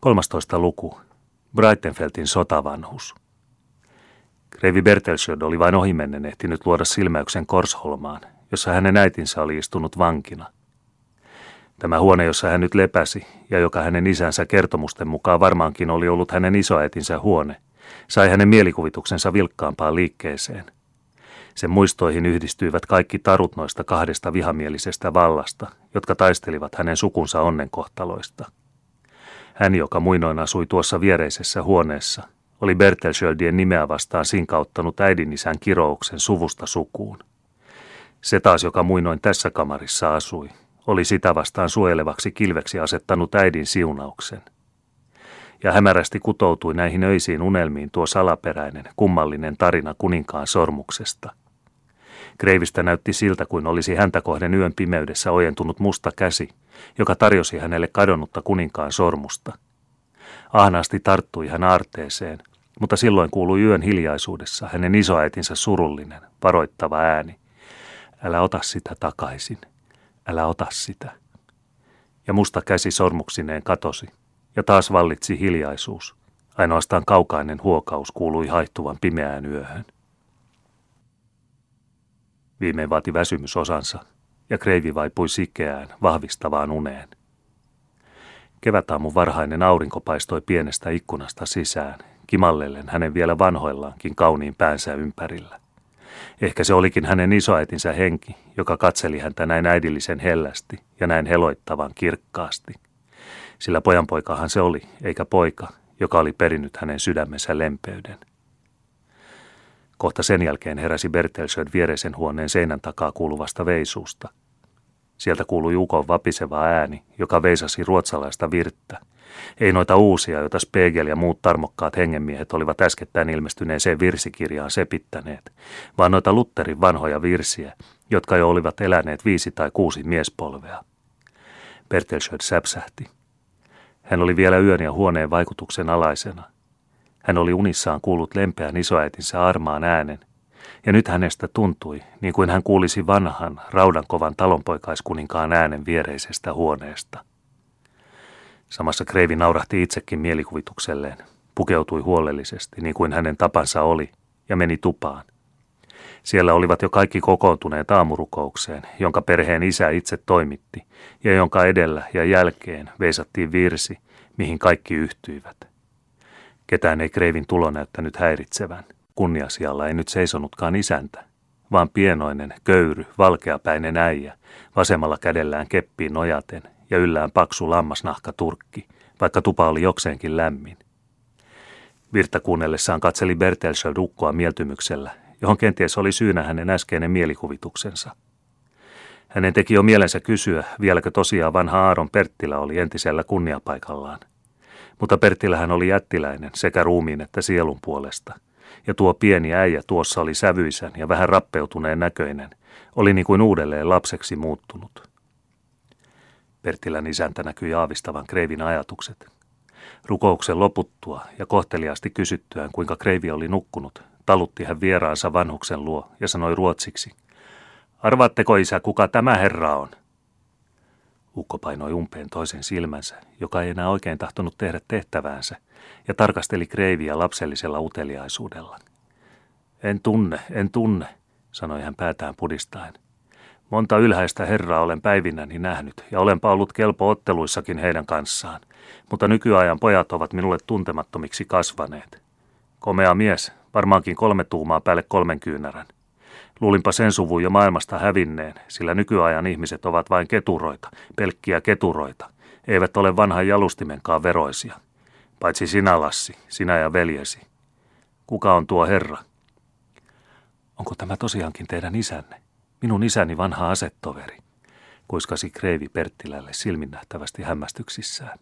13. luku. Breitenfeltin sotavanhus. Kreivi Bertelsjöd oli vain ohimennen ehtinyt luoda silmäyksen Korsholmaan, jossa hänen äitinsä oli istunut vankina. Tämä huone, jossa hän nyt lepäsi, ja joka hänen isänsä kertomusten mukaan varmaankin oli ollut hänen isoäitinsä huone, sai hänen mielikuvituksensa vilkkaampaan liikkeeseen. Sen muistoihin yhdistyivät kaikki tarut noista kahdesta vihamielisestä vallasta, jotka taistelivat hänen sukunsa onnenkohtaloista – hän, joka muinoin asui tuossa viereisessä huoneessa, oli Bertelschöldien nimeä vastaan sinkauttanut äidinisän kirouksen suvusta sukuun. Se taas, joka muinoin tässä kamarissa asui, oli sitä vastaan suojelevaksi kilveksi asettanut äidin siunauksen. Ja hämärästi kutoutui näihin öisiin unelmiin tuo salaperäinen, kummallinen tarina kuninkaan sormuksesta. Kreivistä näytti siltä, kuin olisi häntä kohden yön pimeydessä ojentunut musta käsi, joka tarjosi hänelle kadonnutta kuninkaan sormusta. Ahnaasti tarttui hän aarteeseen, mutta silloin kuului yön hiljaisuudessa hänen isoäitinsä surullinen, varoittava ääni. Älä ota sitä takaisin, älä ota sitä. Ja musta käsi sormuksineen katosi, ja taas vallitsi hiljaisuus. Ainoastaan kaukainen huokaus kuului haihtuvan pimeään yöhön. Viimein vaati väsymys osansa, ja kreivi vaipui sikeään, vahvistavaan uneen. Kevätaamun varhainen aurinko paistoi pienestä ikkunasta sisään, kimallellen hänen vielä vanhoillaankin kauniin päänsä ympärillä. Ehkä se olikin hänen isoäitinsä henki, joka katseli häntä näin äidillisen hellästi ja näin heloittavan kirkkaasti. Sillä pojanpoikahan se oli, eikä poika, joka oli perinnyt hänen sydämensä lempeyden. Kohta sen jälkeen heräsi Bertelsöd viereisen huoneen seinän takaa kuuluvasta veisuusta. Sieltä kuului ukon vapiseva ääni, joka veisasi ruotsalaista virttä. Ei noita uusia, joita Spegel ja muut tarmokkaat hengenmiehet olivat äskettäin ilmestyneeseen virsikirjaan sepittäneet, vaan noita Lutterin vanhoja virsiä, jotka jo olivat eläneet viisi tai kuusi miespolvea. Bertelsöd säpsähti. Hän oli vielä yön ja huoneen vaikutuksen alaisena – hän oli unissaan kuullut lempeän isoäitinsä armaan äänen, ja nyt hänestä tuntui, niin kuin hän kuulisi vanhan, raudankovan talonpoikaiskuninkaan äänen viereisestä huoneesta. Samassa Kreivi naurahti itsekin mielikuvitukselleen, pukeutui huolellisesti, niin kuin hänen tapansa oli, ja meni tupaan. Siellä olivat jo kaikki kokoontuneet aamurukoukseen, jonka perheen isä itse toimitti, ja jonka edellä ja jälkeen veisattiin virsi, mihin kaikki yhtyivät. Ketään ei Kreivin tulo näyttänyt häiritsevän. Kunniasialla ei nyt seisonutkaan isäntä, vaan pienoinen, köyry, valkeapäinen äijä, vasemmalla kädellään keppiin nojaten ja yllään paksu lammasnahka turkki, vaikka tupa oli jokseenkin lämmin. Virta kuunnellessaan katseli Bertelsöld ukkoa mieltymyksellä, johon kenties oli syynä hänen äskeinen mielikuvituksensa. Hänen teki jo mielensä kysyä, vieläkö tosiaan vanha Aaron Perttilä oli entisellä kunniapaikallaan – mutta Perttilähän oli jättiläinen sekä ruumiin että sielun puolesta. Ja tuo pieni äijä tuossa oli sävyisän ja vähän rappeutuneen näköinen, oli niin kuin uudelleen lapseksi muuttunut. Perttilän isäntä näkyi aavistavan Kreivin ajatukset. Rukouksen loputtua ja kohteliaasti kysyttyään, kuinka Kreivi oli nukkunut, talutti hän vieraansa vanhuksen luo ja sanoi ruotsiksi. Arvaatteko isä, kuka tämä herra on? Ukko painoi umpeen toisen silmänsä, joka ei enää oikein tahtonut tehdä tehtäväänsä, ja tarkasteli kreiviä lapsellisella uteliaisuudella. En tunne, en tunne, sanoi hän päätään pudistaen. Monta ylhäistä herraa olen päivinäni nähnyt, ja olenpa ollut kelpo otteluissakin heidän kanssaan, mutta nykyajan pojat ovat minulle tuntemattomiksi kasvaneet. Komea mies, varmaankin kolme tuumaa päälle kolmen kyynärän. Luulinpa sen suvun jo maailmasta hävinneen, sillä nykyajan ihmiset ovat vain keturoita, pelkkiä keturoita, eivät ole vanhan jalustimenkaan veroisia. Paitsi sinä, Lassi, sinä ja veljesi. Kuka on tuo herra? Onko tämä tosiaankin teidän isänne? Minun isäni vanha asettoveri, kuiskasi Kreivi Perttilälle silminnähtävästi hämmästyksissään.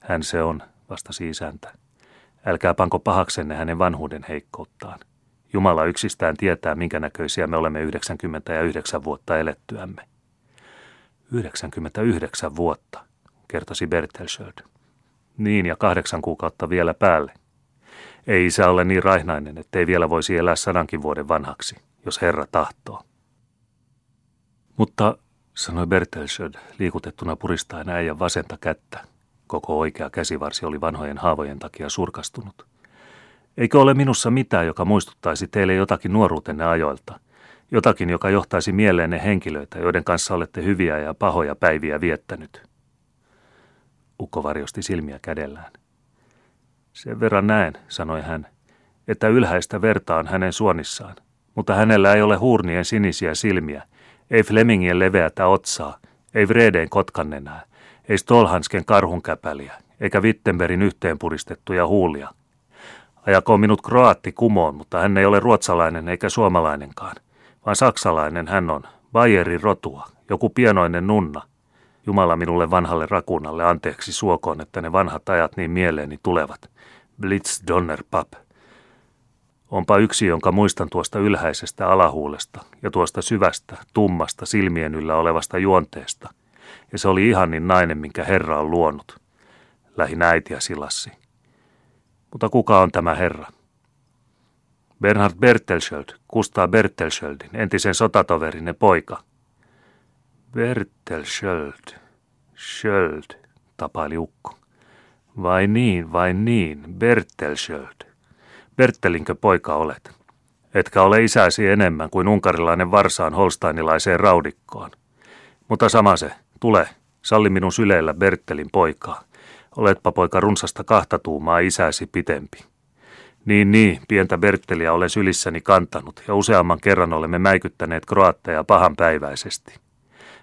Hän se on, vastasi isäntä. Älkää panko pahaksenne hänen vanhuuden heikkouttaan. Jumala yksistään tietää, minkä näköisiä me olemme 99 vuotta elettyämme. 99 vuotta, kertosi Bertelsöld. Niin ja kahdeksan kuukautta vielä päälle. Ei isä ole niin raihnainen, ettei vielä voisi elää sadankin vuoden vanhaksi, jos Herra tahtoo. Mutta, sanoi Bertelsöld liikutettuna puristaen äijän vasenta kättä, Koko oikea käsivarsi oli vanhojen haavojen takia surkastunut. Eikö ole minussa mitään, joka muistuttaisi teille jotakin nuoruutenne ajoilta? Jotakin, joka johtaisi mieleenne henkilöitä, joiden kanssa olette hyviä ja pahoja päiviä viettänyt. Ukko varjosti silmiä kädellään. Sen verran näen, sanoi hän, että ylhäistä verta on hänen suonissaan, mutta hänellä ei ole huurnien sinisiä silmiä, ei Flemingien leveätä otsaa, ei Vredeen kotkannenää, ei Stolhansken karhunkäpäliä, eikä Wittenbergin yhteenpuristettuja huulia. Ajakoon minut kroaatti kumoon, mutta hän ei ole ruotsalainen eikä suomalainenkaan, vaan saksalainen hän on, Bayerin rotua, joku pienoinen nunna. Jumala minulle vanhalle rakunalle anteeksi suokoon, että ne vanhat ajat niin mieleeni tulevat. Blitz Donner Pap. Onpa yksi, jonka muistan tuosta ylhäisestä alahuulesta ja tuosta syvästä, tummasta silmien yllä olevasta juonteesta. Ja se oli ihanin nainen, minkä Herra on luonut. Lähin äitiä silassi. Mutta kuka on tämä herra? Bernhard Bertelschöld, Kustaa Bertelschöldin, entisen sotatoverinne poika. Bertelschöld, Schöld, tapaili ukko. Vai niin, vai niin, Bertelschöld. Bertelinkö poika olet? Etkä ole isäsi enemmän kuin unkarilainen varsaan holsteinilaiseen raudikkoon. Mutta sama se, tule, salli minun syleillä Bertelin poikaa. Oletpa poika runsasta kahta tuumaa isäsi pitempi. Niin, niin, pientä Bertteliä olen sylissäni kantanut ja useamman kerran olemme mäikyttäneet kroatteja pahanpäiväisesti.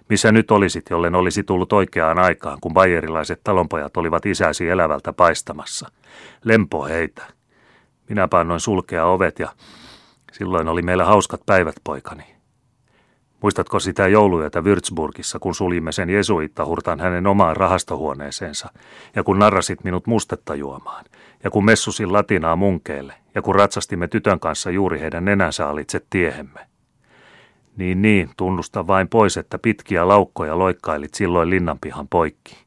Missä nyt olisit, jollen olisi tullut oikeaan aikaan, kun bayerilaiset talonpojat olivat isäsi elävältä paistamassa? Lempo heitä. Minä pannoin sulkea ovet ja silloin oli meillä hauskat päivät, poikani. Muistatko sitä jouluyötä Würzburgissa, kun suljimme sen jesuittahurtan hänen omaan rahastohuoneeseensa, ja kun narrasit minut mustetta juomaan, ja kun messusin latinaa munkeille, ja kun ratsastimme tytön kanssa juuri heidän nenänsä alitse tiehemme? Niin niin, tunnusta vain pois, että pitkiä laukkoja loikkailit silloin linnanpihan poikki.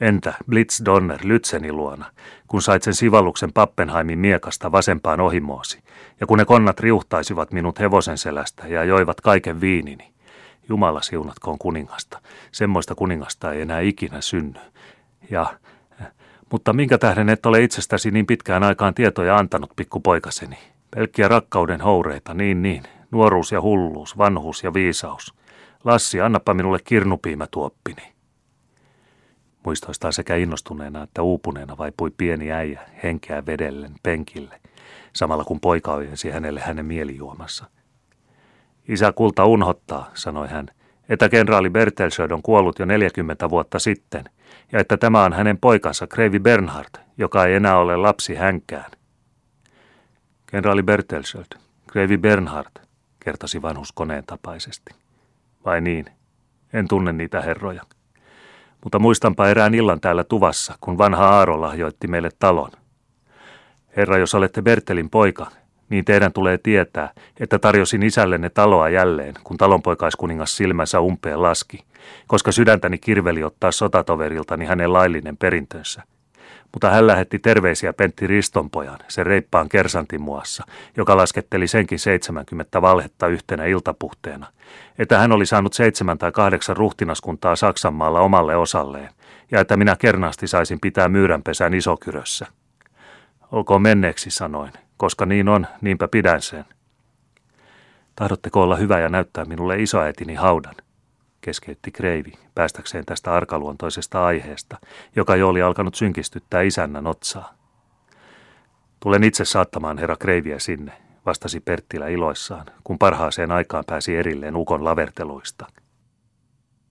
Entä Blitz Donner Lytseni luona, kun sait sen sivalluksen Pappenheimin miekasta vasempaan ohimoosi, ja kun ne konnat riuhtaisivat minut hevosen selästä ja joivat kaiken viinini. Jumala siunatkoon kuningasta. Semmoista kuningasta ei enää ikinä synny. Ja, mutta minkä tähden et ole itsestäsi niin pitkään aikaan tietoja antanut, pikkupoikaseni? Pelkkiä rakkauden houreita, niin niin. Nuoruus ja hulluus, vanhuus ja viisaus. Lassi, annapa minulle kirnupiimätuoppini. Muistoistaan sekä innostuneena että uupuneena vaipui pieni äijä henkeä vedellen penkille, samalla kun poika ojensi hänelle hänen mielijuomassa. Isä kulta unhottaa, sanoi hän, että kenraali Bertelsöd on kuollut jo 40 vuotta sitten, ja että tämä on hänen poikansa Kreivi Bernhard, joka ei enää ole lapsi hänkään. Kenraali Bertelsöd, Kreivi Bernhard, kertasi vanhus koneen tapaisesti. Vai niin, en tunne niitä herroja. Mutta muistanpa erään illan täällä tuvassa, kun vanha Aaro lahjoitti meille talon. Herra, jos olette Bertelin poika, niin teidän tulee tietää, että tarjosin isällenne taloa jälleen, kun talonpoikaiskuningas silmänsä umpeen laski, koska sydäntäni kirveli ottaa sotatoveriltani hänen laillinen perintönsä – mutta hän lähetti terveisiä Pentti Ristonpojan, sen reippaan kersantin muassa, joka lasketteli senkin 70 valhetta yhtenä iltapuhteena, että hän oli saanut seitsemän tai kahdeksan ruhtinaskuntaa Saksanmaalla omalle osalleen, ja että minä kernaasti saisin pitää myyränpesän isokyrössä. Olkoon menneeksi, sanoin, koska niin on, niinpä pidän sen. Tahdotteko olla hyvä ja näyttää minulle isoäitini haudan? Keskeytti Kreivi päästäkseen tästä arkaluontoisesta aiheesta, joka jo oli alkanut synkistyttää isännän otsaa. Tulen itse saattamaan herra Kreiviä sinne, vastasi Perttilä iloissaan, kun parhaaseen aikaan pääsi erilleen ukon laverteluista.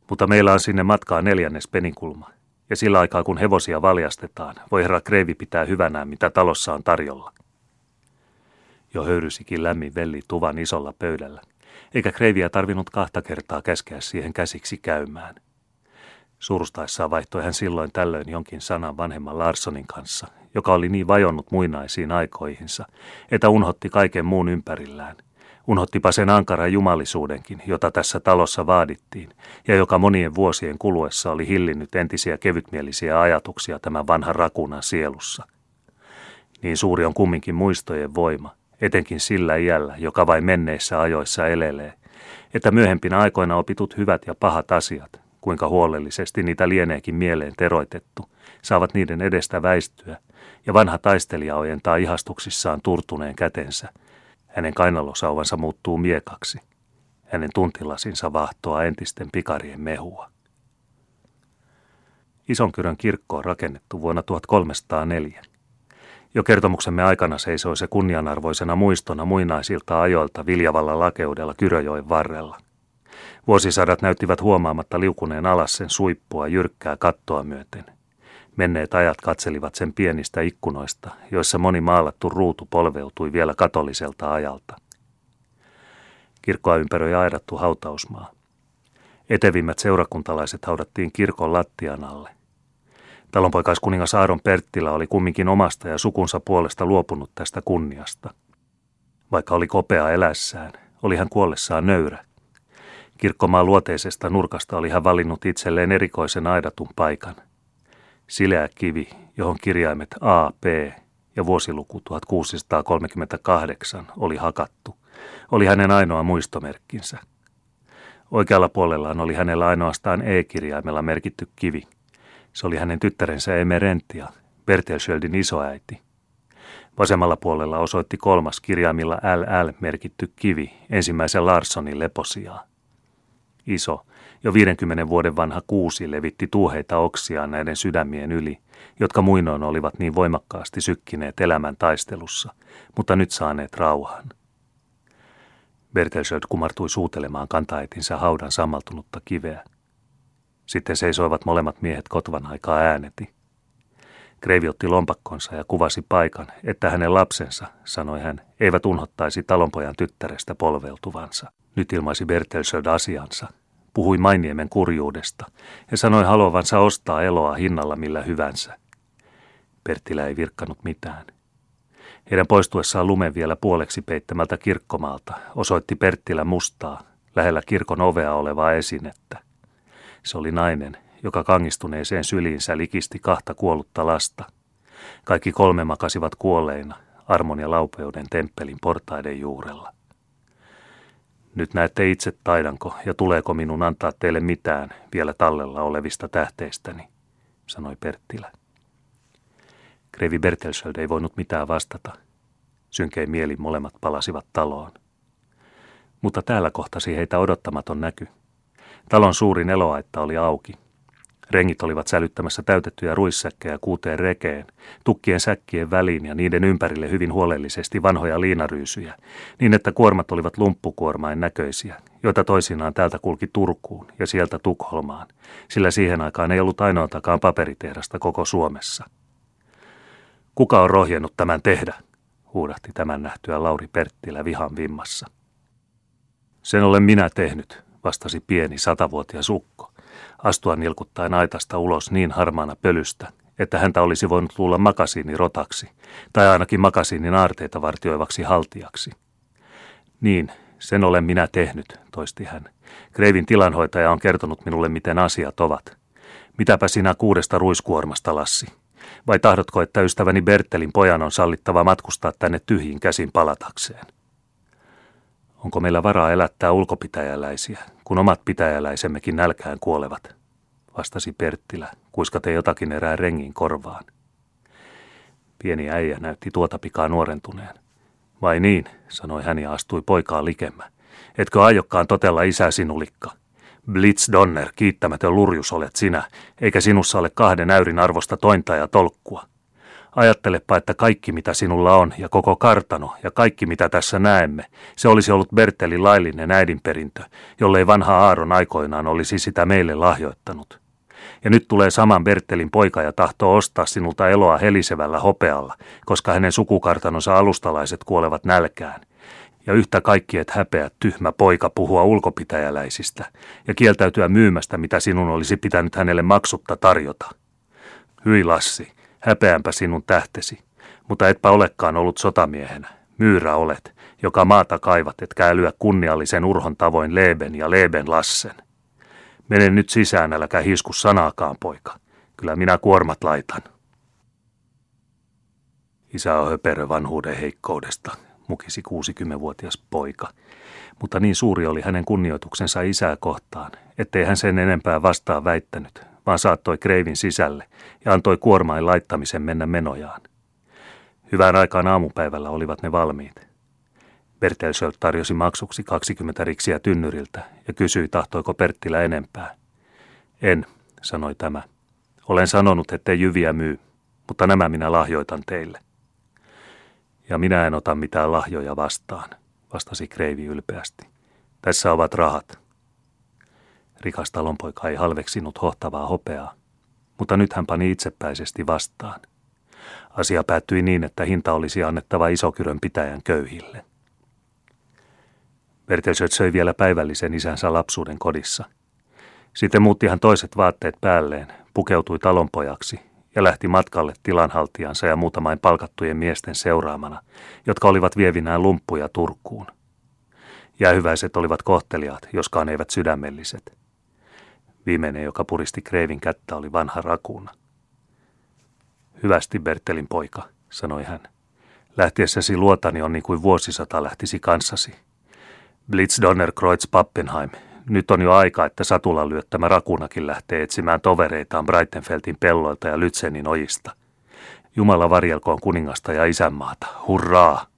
Mutta meillä on sinne matkaa neljännes peninkulma, ja sillä aikaa kun hevosia valjastetaan, voi herra Kreivi pitää hyvänään, mitä talossa on tarjolla. Jo höyrysikin lämmin velli tuvan isolla pöydällä, eikä Kreiviä tarvinnut kahta kertaa käskeä siihen käsiksi käymään. Surustaessaan vaihtoi hän silloin tällöin jonkin sanan vanhemman Larssonin kanssa, joka oli niin vajonnut muinaisiin aikoihinsa, että unhotti kaiken muun ympärillään. Unhottipa sen ankaran jumalisuudenkin, jota tässä talossa vaadittiin, ja joka monien vuosien kuluessa oli hillinnyt entisiä kevytmielisiä ajatuksia tämän vanhan rakunan sielussa. Niin suuri on kumminkin muistojen voima – etenkin sillä iällä, joka vain menneissä ajoissa elelee, että myöhempinä aikoina opitut hyvät ja pahat asiat, kuinka huolellisesti niitä lieneekin mieleen teroitettu, saavat niiden edestä väistyä, ja vanha taistelija ojentaa ihastuksissaan turtuneen kätensä. Hänen kainalosauvansa muuttuu miekaksi. Hänen tuntilasinsa vahtoa entisten pikarien mehua. Isonkyrön kirkko on rakennettu vuonna 1304. Jo kertomuksemme aikana seisoi se kunnianarvoisena muistona muinaisilta ajoilta viljavalla lakeudella Kyröjoen varrella. Vuosisadat näyttivät huomaamatta liukuneen alas sen suippua jyrkkää kattoa myöten. Menneet ajat katselivat sen pienistä ikkunoista, joissa moni maalattu ruutu polveutui vielä katoliselta ajalta. Kirkkoa ympäröi aidattu hautausmaa. Etevimmät seurakuntalaiset haudattiin kirkon lattian alle. Talonpoikaiskuningas Aaron Perttilä oli kumminkin omasta ja sukunsa puolesta luopunut tästä kunniasta. Vaikka oli kopea elässään, oli hän kuollessaan nöyrä. Kirkkomaan luoteisesta nurkasta oli hän valinnut itselleen erikoisen aidatun paikan. Sileä kivi, johon kirjaimet A, P ja vuosiluku 1638 oli hakattu, oli hänen ainoa muistomerkkinsä. Oikealla puolellaan oli hänellä ainoastaan E-kirjaimella merkitty kivi – se oli hänen tyttärensä Emerentia, Bertelschöldin isoäiti. Vasemmalla puolella osoitti kolmas kirjaimilla LL merkitty kivi ensimmäisen Larssonin leposijaa. Iso, jo 50 vuoden vanha kuusi levitti tuuheita oksia näiden sydämien yli, jotka muinoin olivat niin voimakkaasti sykkineet elämän taistelussa, mutta nyt saaneet rauhan. Bertelsöld kumartui suutelemaan kantaetinsä haudan sammaltunutta kiveä. Sitten seisoivat molemmat miehet kotvan aikaa ääneti. Kreivi otti lompakkonsa ja kuvasi paikan, että hänen lapsensa, sanoi hän, eivät unhottaisi talonpojan tyttärestä polveutuvansa. Nyt ilmaisi Bertelsöd asiansa. Puhui Mainiemen kurjuudesta ja sanoi haluavansa ostaa eloa hinnalla millä hyvänsä. Perttilä ei virkkanut mitään. Heidän poistuessaan lumen vielä puoleksi peittämältä kirkkomaalta osoitti Perttilä mustaa, lähellä kirkon ovea olevaa esinettä. Se oli nainen, joka kangistuneeseen syliinsä likisti kahta kuollutta lasta. Kaikki kolme makasivat kuolleina armon ja laupeuden temppelin portaiden juurella. Nyt näette itse taidanko ja tuleeko minun antaa teille mitään vielä tallella olevista tähteistäni, sanoi Perttilä. Krevi Bertelsöld ei voinut mitään vastata. Synkein mieli molemmat palasivat taloon. Mutta täällä kohtasi heitä odottamaton näky – Talon suurin eloaitta oli auki. Rengit olivat sälyttämässä täytettyjä ruissäkkejä kuuteen rekeen, tukkien säkkien väliin ja niiden ympärille hyvin huolellisesti vanhoja liinaryysyjä, niin että kuormat olivat lumppukuormain näköisiä, joita toisinaan täältä kulki Turkuun ja sieltä Tukholmaan, sillä siihen aikaan ei ollut ainoatakaan paperitehdasta koko Suomessa. Kuka on rohjennut tämän tehdä? huudahti tämän nähtyä Lauri Perttilä vihan vimmassa. Sen olen minä tehnyt, vastasi pieni satavuotias ukko, astua nilkuttaen aitasta ulos niin harmaana pölystä, että häntä olisi voinut luulla makasiinirotaksi, tai ainakin makasiinin aarteita vartioivaksi haltijaksi. Niin, sen olen minä tehnyt, toisti hän. Kreivin tilanhoitaja on kertonut minulle, miten asiat ovat. Mitäpä sinä kuudesta ruiskuormasta, Lassi? Vai tahdotko, että ystäväni Bertelin pojan on sallittava matkustaa tänne tyhjiin käsin palatakseen? Onko meillä varaa elättää ulkopitäjäläisiä, kun omat pitäjäläisemmekin nälkään kuolevat? Vastasi Perttilä, kuiskate jotakin erään rengin korvaan. Pieni äijä näytti tuota pikaa nuorentuneen. Vai niin, sanoi hän ja astui poikaa likemmä. Etkö aiokkaan totella isä sinulikka? Blitz Donner, kiittämätön lurjus olet sinä, eikä sinussa ole kahden äyrin arvosta tointa ja tolkkua. Ajattelepa, että kaikki mitä sinulla on ja koko kartano ja kaikki mitä tässä näemme, se olisi ollut Bertelin laillinen äidinperintö, jollei vanha Aaron aikoinaan olisi sitä meille lahjoittanut. Ja nyt tulee saman Bertelin poika ja tahtoo ostaa sinulta eloa helisevällä hopealla, koska hänen sukukartanonsa alustalaiset kuolevat nälkään. Ja yhtä kaikki et häpeä tyhmä poika puhua ulkopitäjäläisistä ja kieltäytyä myymästä, mitä sinun olisi pitänyt hänelle maksutta tarjota. Hyi Lassi, Häpeänpä sinun tähtesi, mutta etpä olekaan ollut sotamiehenä. Myyrä olet, joka maata kaivat, etkä älyä kunniallisen urhon tavoin Leeben ja Leeben Lassen. Mene nyt sisään, äläkä hisku sanaakaan, poika. Kyllä minä kuormat laitan. Isä on höperö vanhuuden heikkoudesta, mukisi 60-vuotias poika. Mutta niin suuri oli hänen kunnioituksensa isää kohtaan, ettei hän sen enempää vastaan väittänyt, vaan saattoi kreivin sisälle ja antoi kuormain laittamisen mennä menojaan. Hyvään aikaan aamupäivällä olivat ne valmiit. Bertelsöld tarjosi maksuksi 20 riksiä tynnyriltä ja kysyi, tahtoiko Perttilä enempää. En, sanoi tämä. Olen sanonut, ettei jyviä myy, mutta nämä minä lahjoitan teille. Ja minä en ota mitään lahjoja vastaan, vastasi Kreivi ylpeästi. Tässä ovat rahat. Rikas talonpoika ei halveksinut hohtavaa hopeaa, mutta nyt hän pani itsepäisesti vastaan. Asia päättyi niin, että hinta olisi annettava isokyrön pitäjän köyhille. Bertelsöt söi vielä päivällisen isänsä lapsuuden kodissa. Sitten muutti hän toiset vaatteet päälleen, pukeutui talonpojaksi ja lähti matkalle tilanhaltijansa ja muutamain palkattujen miesten seuraamana, jotka olivat vievinään lumppuja Turkuun. Jäähyväiset olivat kohteliaat, joskaan eivät sydämelliset. Viimeinen, joka puristi Kreivin kättä, oli vanha rakuuna. Hyvästi, Bertelin poika, sanoi hän. Lähtiessäsi luotani on niin kuin vuosisata lähtisi kanssasi. Blitzdonner Kreuz Pappenheim. Nyt on jo aika, että Satulan lyöttämä rakunakin lähtee etsimään tovereitaan Breitenfeltin pelloilta ja Lytsenin ojista. Jumala varjelkoon kuningasta ja isänmaata. Hurraa!